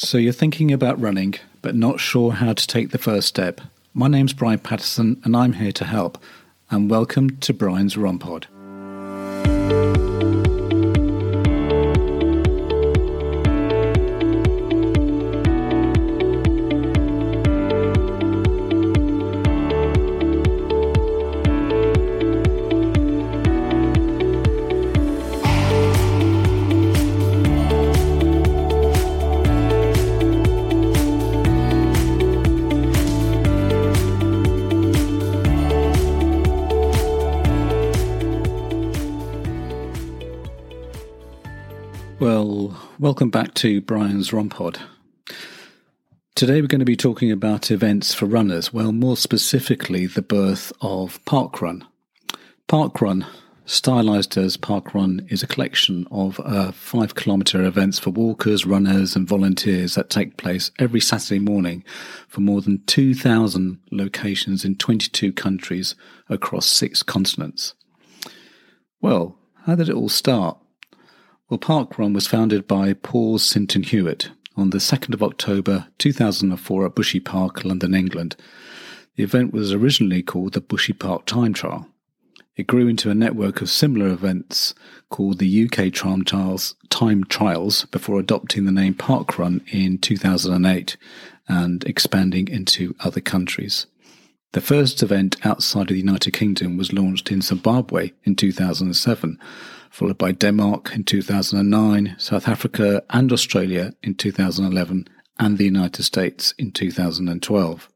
So you're thinking about running, but not sure how to take the first step. My name's Brian Patterson, and I'm here to help. And welcome to Brian's Run Pod. Well, welcome back to Brian's Run Pod. Today we're going to be talking about events for runners, well, more specifically, the birth of Parkrun. Parkrun, stylized as Parkrun, is a collection of uh, five kilometre events for walkers, runners, and volunteers that take place every Saturday morning for more than 2,000 locations in 22 countries across six continents. Well, how did it all start? Well, Parkrun was founded by Paul Sinton Hewitt on the 2nd of October 2004 at Bushy Park, London, England. The event was originally called the Bushy Park Time Trial. It grew into a network of similar events called the UK Time Trials, Time Trials before adopting the name Parkrun in 2008 and expanding into other countries. The first event outside of the United Kingdom was launched in Zimbabwe in 2007 followed by Denmark in 2009, South Africa and Australia in 2011, and the United States in 2012.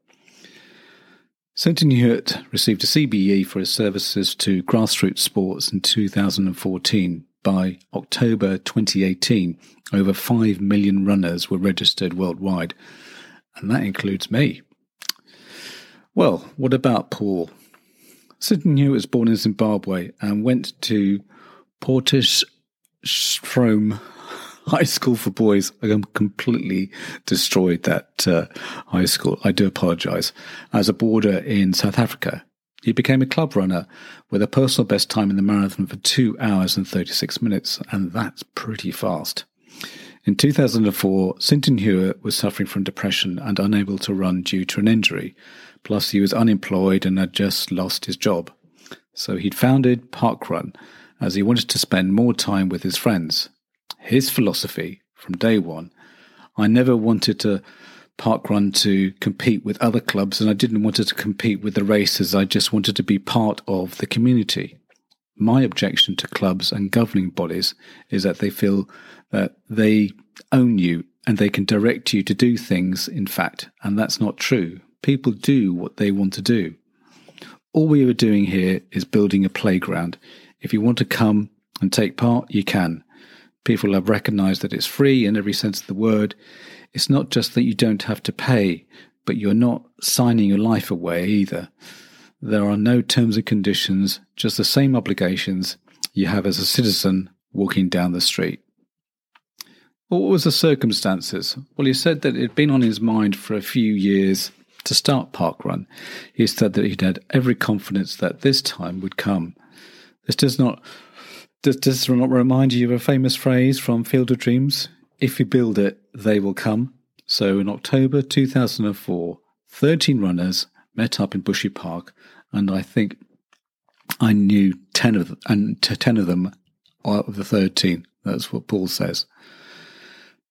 Sinton Hewitt received a CBE for his services to grassroots sports in 2014. By October 2018, over 5 million runners were registered worldwide, and that includes me. Well, what about Paul? Sinton Hewitt was born in Zimbabwe and went to Potchefstroom High School for Boys. I completely destroyed that uh, high school. I do apologize. As a boarder in South Africa, he became a club runner with a personal best time in the marathon for 2 hours and 36 minutes, and that's pretty fast. In 2004, Sinton Hewitt was suffering from depression and unable to run due to an injury. Plus, he was unemployed and had just lost his job. So he'd founded Parkrun, as he wanted to spend more time with his friends. His philosophy from day one I never wanted to park run to compete with other clubs, and I didn't want to compete with the races. I just wanted to be part of the community. My objection to clubs and governing bodies is that they feel that they own you and they can direct you to do things, in fact, and that's not true. People do what they want to do. All we are doing here is building a playground. If you want to come and take part, you can. People have recognized that it's free in every sense of the word. It's not just that you don't have to pay, but you're not signing your life away either. There are no terms and conditions, just the same obligations you have as a citizen walking down the street. What was the circumstances? Well, he said that it had been on his mind for a few years to start Parkrun. He said that he'd had every confidence that this time would come. This does not does, does not remind you of a famous phrase from Field of Dreams? If you build it, they will come. So in October 2004, 13 runners met up in Bushy Park, and I think I knew 10 of them, and 10 of them out of the 13. That's what Paul says.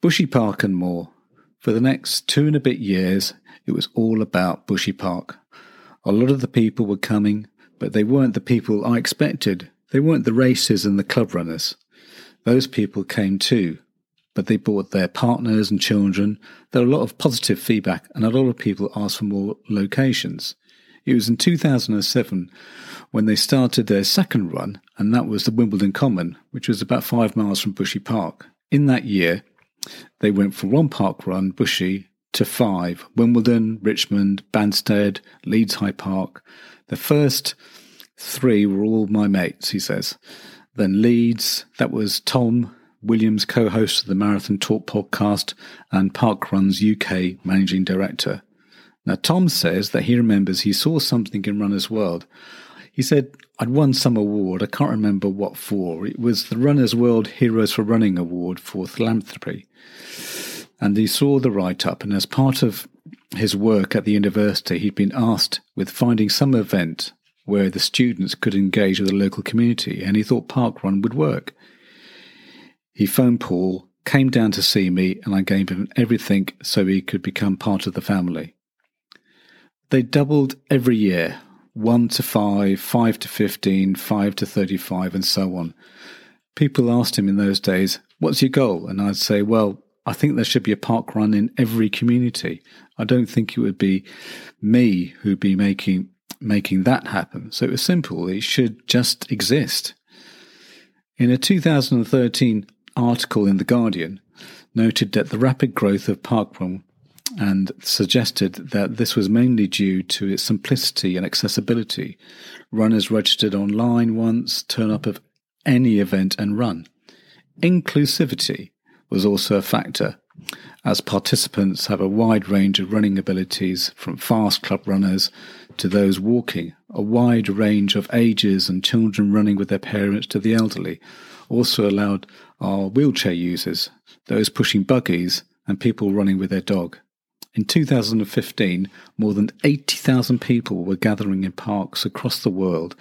Bushy Park and more. For the next two and a bit years, it was all about Bushy Park. A lot of the people were coming but they weren't the people I expected. They weren't the racers and the club runners. Those people came too, but they brought their partners and children. There were a lot of positive feedback, and a lot of people asked for more locations. It was in 2007 when they started their second run, and that was the Wimbledon Common, which was about five miles from Bushy Park. In that year, they went for one park run, Bushy, to five Wimbledon, Richmond, Banstead, Leeds High Park. The first three were all my mates, he says. Then Leeds, that was Tom Williams, co host of the Marathon Talk podcast and Parkrun's UK managing director. Now, Tom says that he remembers he saw something in Runner's World. He said, I'd won some award, I can't remember what for. It was the Runner's World Heroes for Running Award for philanthropy. And he saw the write up, and as part of his work at the university, he'd been asked with finding some event where the students could engage with the local community, and he thought Parkrun would work. He phoned Paul, came down to see me, and I gave him everything so he could become part of the family. They doubled every year 1 to 5, 5 to 15, 5 to 35, and so on. People asked him in those days, What's your goal? And I'd say, Well, I think there should be a park run in every community. I don't think it would be me who'd be making making that happen. So it was simple. It should just exist. In a 2013 article in The Guardian, noted that the rapid growth of parkrun and suggested that this was mainly due to its simplicity and accessibility. Runners registered online once, turn up at any event and run. Inclusivity was also a factor, as participants have a wide range of running abilities from fast club runners to those walking, a wide range of ages and children running with their parents to the elderly. Also allowed are wheelchair users, those pushing buggies, and people running with their dog. In 2015, more than 80,000 people were gathering in parks across the world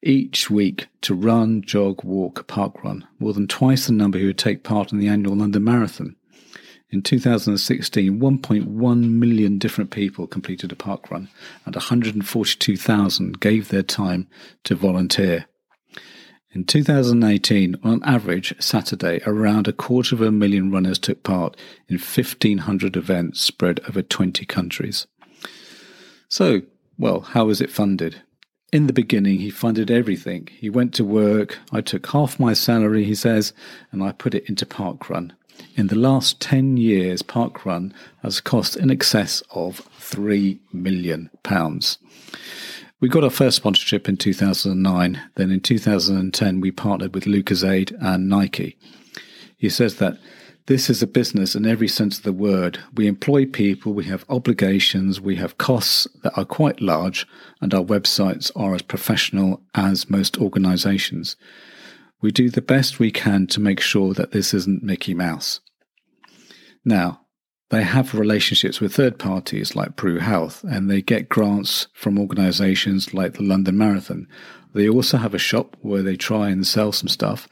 each week to run, jog, walk, park run, more than twice the number who would take part in the annual London Marathon. In 2016, 1.1 million different people completed a park run, and 142,000 gave their time to volunteer. In 2018, on average, Saturday, around a quarter of a million runners took part in 1,500 events spread over 20 countries. So, well, how was it funded? In the beginning, he funded everything. He went to work. I took half my salary, he says, and I put it into Parkrun. In the last 10 years, Parkrun has cost in excess of £3 million. We got our first sponsorship in 2009. Then in 2010, we partnered with Lucozade and Nike. He says that this is a business in every sense of the word. We employ people, we have obligations, we have costs that are quite large, and our websites are as professional as most organizations. We do the best we can to make sure that this isn't Mickey Mouse. Now, they have relationships with third parties like PruHealth, and they get grants from organizations like the London Marathon. They also have a shop where they try and sell some stuff,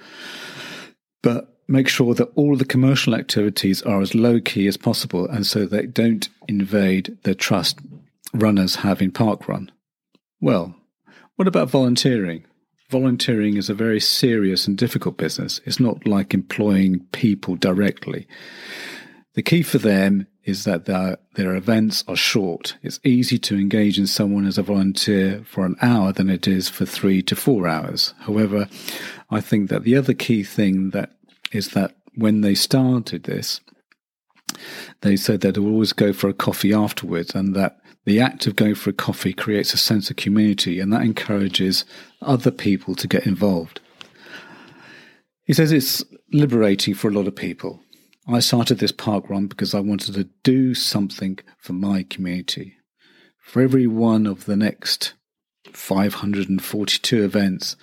but make sure that all the commercial activities are as low key as possible and so they don't invade the trust runners have in parkrun. Well, what about volunteering? Volunteering is a very serious and difficult business. It's not like employing people directly. The key for them is that their, their events are short. It's easy to engage in someone as a volunteer for an hour than it is for three to four hours. However, I think that the other key thing that is that when they started this, they said that they would always go for a coffee afterwards and that the act of going for a coffee creates a sense of community and that encourages other people to get involved. He says it's liberating for a lot of people. I started this park run because I wanted to do something for my community. For every one of the next 542 events,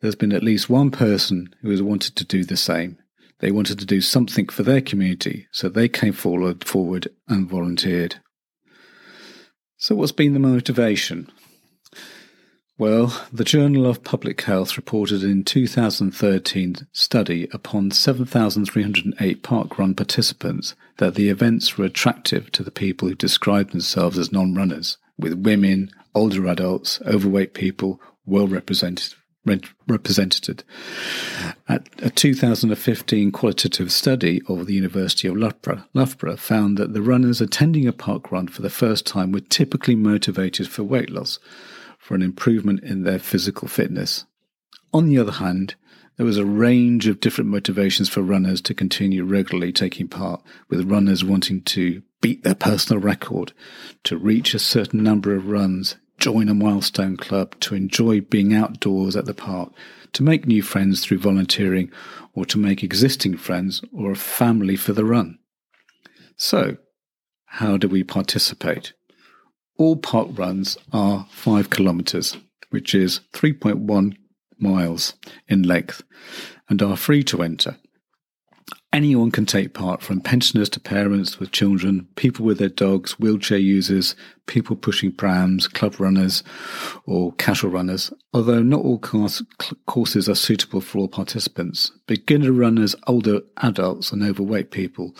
there's been at least one person who has wanted to do the same. They wanted to do something for their community, so they came forward, forward and volunteered. So, what's been the motivation? Well, the Journal of Public Health reported in 2013 study upon 7,308 parkrun participants that the events were attractive to the people who described themselves as non-runners, with women, older adults, overweight people well represented. Represented. At a 2015 qualitative study of the University of Loughborough, Loughborough found that the runners attending a park run for the first time were typically motivated for weight loss, for an improvement in their physical fitness. On the other hand, there was a range of different motivations for runners to continue regularly taking part, with runners wanting to beat their personal record, to reach a certain number of runs, join a milestone club, to enjoy being outdoors at the park, to make new friends through volunteering, or to make existing friends or a family for the run. So, how do we participate? All park runs are 5 kilometres, which is 3.1 miles in length, and are free to enter. Anyone can take part, from pensioners to parents with children, people with their dogs, wheelchair users, people pushing prams, club runners, or casual runners. Although not all course, courses are suitable for all participants, beginner runners, older adults, and overweight people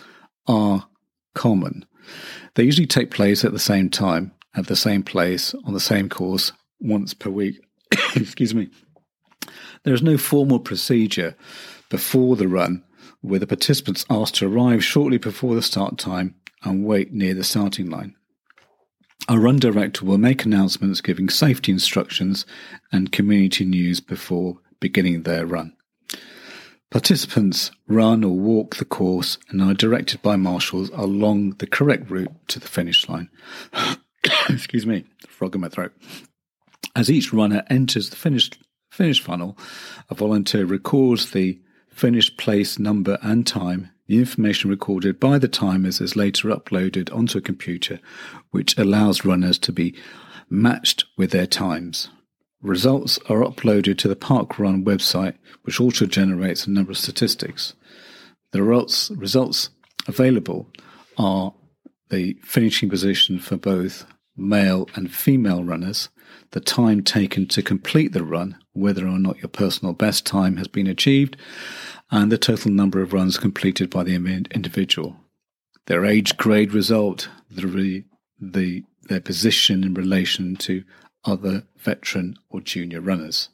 are common. They usually take place at the same time, at the same place, on the same course, once per week. Excuse me. There is no formal procedure before the run where the participants are asked to arrive shortly before the start time and wait near the starting line. Our run director will make announcements giving safety instructions and community news before beginning their run. Participants run or walk the course and are directed by marshals along the correct route to the finish line. Excuse me, frog in my throat. As each runner enters the finish, finish funnel, a volunteer records the finish place, number, and time, the information recorded by the timers is later uploaded onto a computer, which allows runners to be matched with their times. Results are uploaded to the Parkrun website, which also generates a number of statistics. The results, results available are the finishing position for both male and female runners, the time taken to complete the run, whether or not your personal best time has been achieved, and the total number of runs completed by the individual. Their age grade result, the, the, their position in relation to other veteran or junior runners.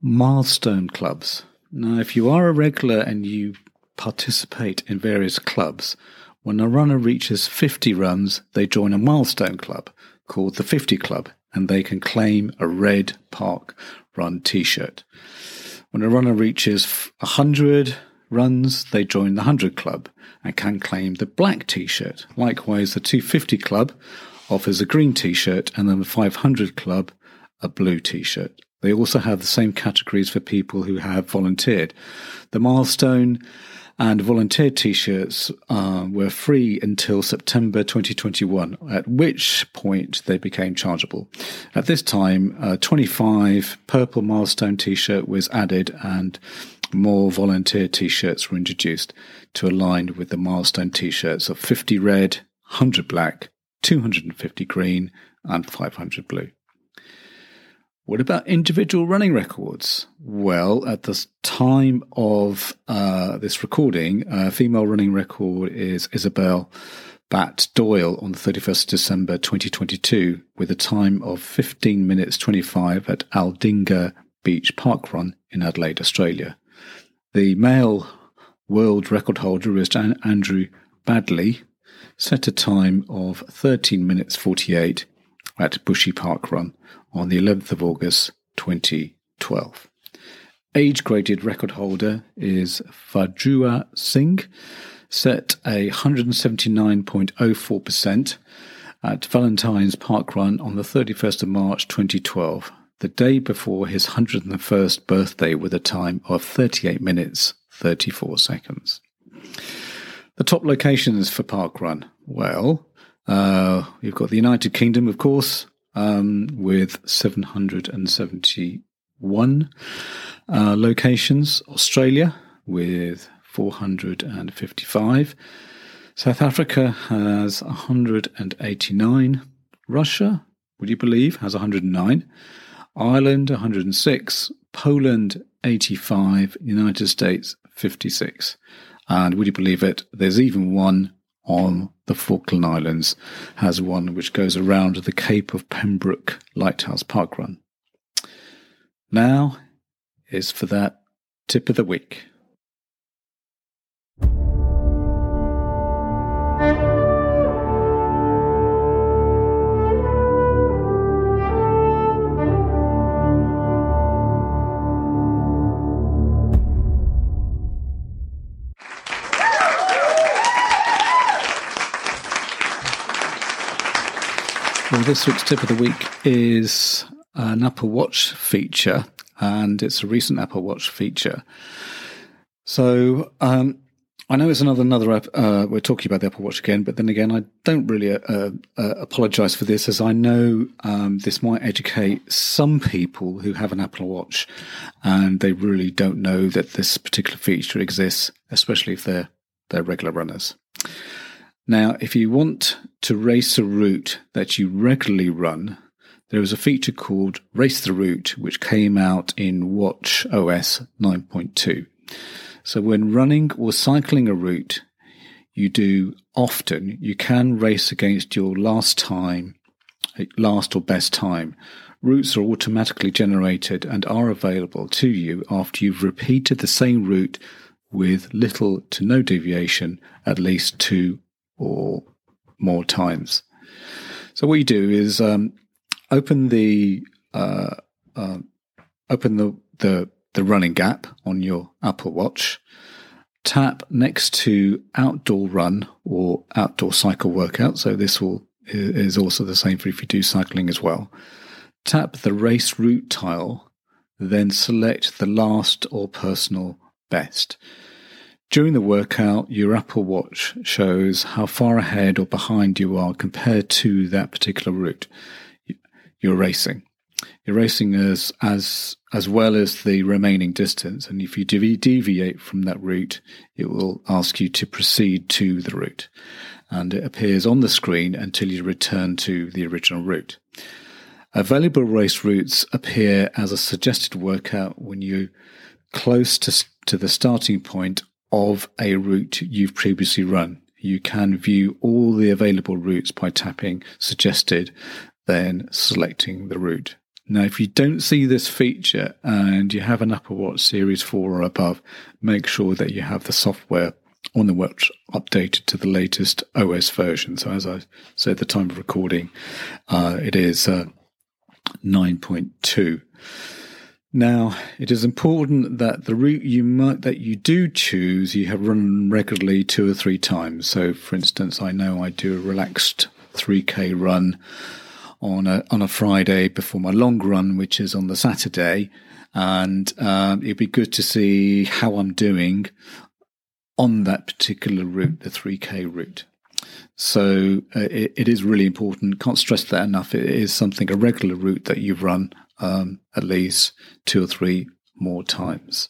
Milestone clubs. Now, if you are a regular and you participate in various clubs, when a runner reaches 50 runs, they join a milestone club called the 50 Club and they can claim a red Park Run t shirt. When a runner reaches 100 runs, they join the 100 Club and can claim the black t shirt. Likewise, the 250 Club offers a green t shirt and then the 500 Club a blue t shirt. They also have the same categories for people who have volunteered. The milestone and volunteer t-shirts uh, were free until September 2021, at which point they became chargeable. At this time, a 25 purple milestone t-shirt was added and more volunteer t-shirts were introduced to align with the milestone t-shirts of 50 red, 100 black, 250 green, and 500 blue. What about individual running records? Well, at the time of uh, this recording, a female running record is Isabel Bat Doyle on the 31st of December 2022 with a time of 15 minutes 25 at Aldinga Beach Park Run in Adelaide, Australia. The male world record holder is Andrew Baddeley, set a time of 13 minutes 48 at Bushy Park Run on the 11th of August 2012. Age graded record holder is Fauja Singh, set a 179.04% at Valentine's Park Run on the 31st of March 2012, the day before his 101st birthday with a time of 38 minutes 34 seconds. The top locations for Park Run. Well, uh, you've got the United Kingdom, of course, um, with 771 uh, locations. Australia with 455. South Africa has 189. Russia, would you believe, has 109. Ireland, 106. Poland, 85. United States, 56. And would you believe it, there's even one on the Falkland Islands has one which goes around the Cape of Pembroke Lighthouse Park Run. Now is for that tip of the week. This week's tip of the week is an Apple Watch feature, and it's a recent Apple Watch feature. So, um, I know it's another another. Uh, we're talking about the Apple Watch again, but then again, I don't really uh, uh, apologise for this, as I know um, this might educate some people who have an Apple Watch, and they really don't know that this particular feature exists, especially if they're they're regular runners. Now, if you want to race a route that you regularly run, there is a feature called Race the Route, which came out in watchOS 9.2. So when running or cycling a route you do often, you can race against your last time, last or best time. Routes are automatically generated and are available to you after you've repeated the same route with little to no deviation at least two or more times. So what you do is um, open the uh, uh, open the, the the running gap on your Apple Watch, tap next to outdoor run or outdoor cycle workout. So this will is also the same for if you do cycling as well. Tap the race route tile, then select the last or personal best. During the workout, your Apple Watch shows how far ahead or behind you are compared to that particular route you're racing erasing as as as well as the remaining distance. And if you deviate from that route, it will ask you to proceed to the route, and it appears on the screen until you return to the original route. Available race routes appear as a suggested workout when you close to, to the starting point of a route you've previously run. You can view all the available routes by tapping suggested, then selecting the route. Now, if you don't see this feature and you have an Apple Watch Series 4 or above, make sure that you have the software on the watch updated to the latest OS version. So, as I said at the time of recording, uh, it is uh, 9.2. Now, it is important that the route you might, that you do choose, you have run regularly two or three times. So, for instance, I know I do a relaxed 3K run on a on a Friday before my long run, which is on the Saturday, and um, it'd be good to see how I'm doing on that particular route, the 3K route. So uh, it, it is really important. Can't stress that enough. It is something a regular route that you've run um, at least two or three more times.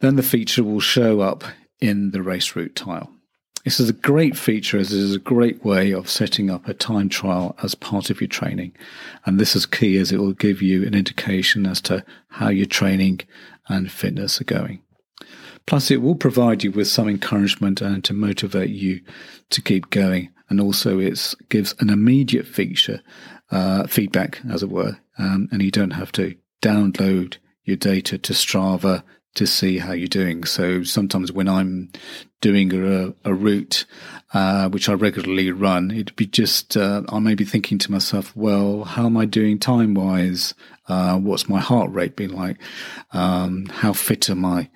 Then the feature will show up in the race route tile. This is a great feature as it is a great way of setting up a time trial as part of your training. And this is key as it will give you an indication as to how your training and fitness are going. Plus, it will provide you with some encouragement and to motivate you to keep going. And also, it gives an immediate feature, uh, feedback, as it were. Um, and you don't have to download your data to Strava to see how you're doing. So sometimes when I'm doing a, a route, uh, which I regularly run, it'd be just, uh, I may be thinking to myself, well, how am I doing time wise? Uh, what's my heart rate been like? Um, how fit am I?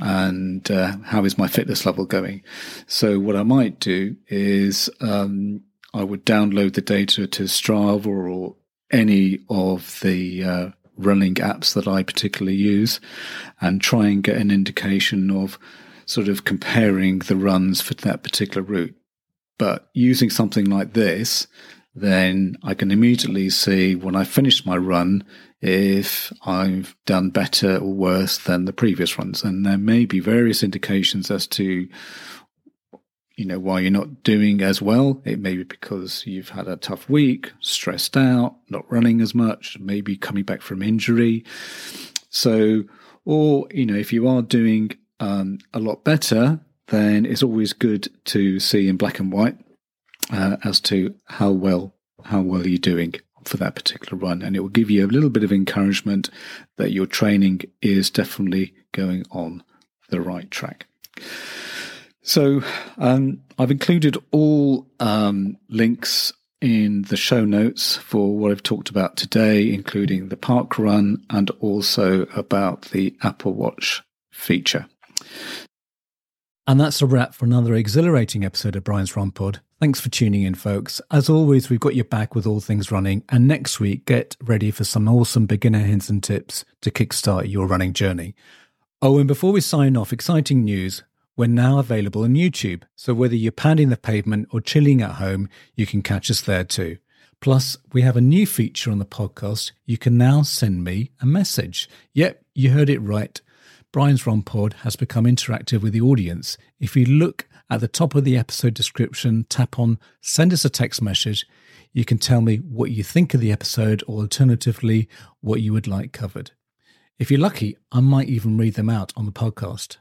And, uh, how is my fitness level going? So what I might do is, um, I would download the data to Strava or any of the, uh, running apps that I particularly use and try and get an indication of sort of comparing the runs for that particular route. But using something like this, then I can immediately see when I finish my run if I've done better or worse than the previous runs. And there may be various indications as to you know, why you're not doing as well. It may be because you've had a tough week, stressed out, not running as much, maybe coming back from injury. So, or, you know, if you are doing um, a lot better, then it's always good to see in black and white uh, as to how well how well you're doing for that particular run, and it will give you a little bit of encouragement that your training is definitely going on the right track. So um, I've included all um, links in the show notes for what I've talked about today, including the park run and also about the Apple Watch feature. And that's a wrap for another exhilarating episode of Brian's Run Pod. Thanks for tuning in, folks. As always, we've got your back with all things running. And next week, get ready for some awesome beginner hints and tips to kickstart your running journey. Oh, and before we sign off, exciting news We're now available on YouTube, so whether you're pounding the pavement or chilling at home, you can catch us there too. Plus, we have a new feature on the podcast. You can now send me a message. Yep, you heard it right. Brian's Run Pod has become interactive with the audience. If you look at the top of the episode description, tap on send us a text message. You can tell me what you think of the episode, or alternatively, what you would like covered. If you're lucky, I might even read them out on the podcast.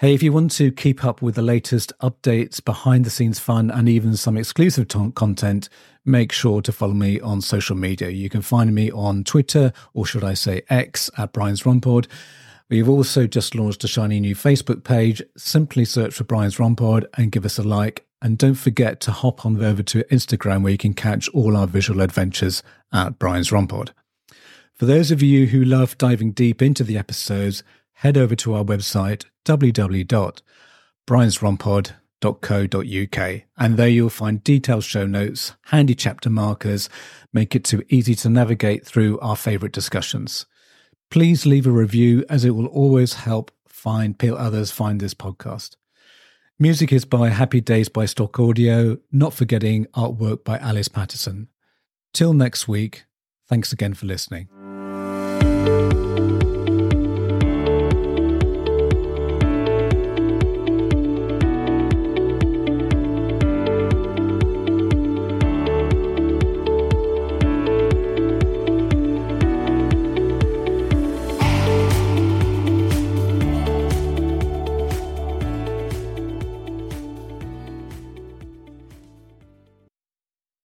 Hey, if you want to keep up with the latest updates, behind the scenes fun, and even some exclusive t- content, make sure to follow me on social media. You can find me on Twitter, or should I say X, at Brian's Run Pod. We've also just launched a shiny new Facebook page. Simply search for Brian's Run Pod and give us a like. And don't forget to hop on over to Instagram where you can catch all our visual adventures at Brian's Run Pod. For those of you who love diving deep into the episodes, head over to our website, www.briansrompod.co.uk, and there you'll find detailed show notes, handy chapter markers, make it too easy to navigate through our favourite discussions. Please leave a review as it will always help find others find this podcast. Music is by Happy Days by Stock Audio, not forgetting artwork by Alice Patterson. Till next week, thanks again for listening.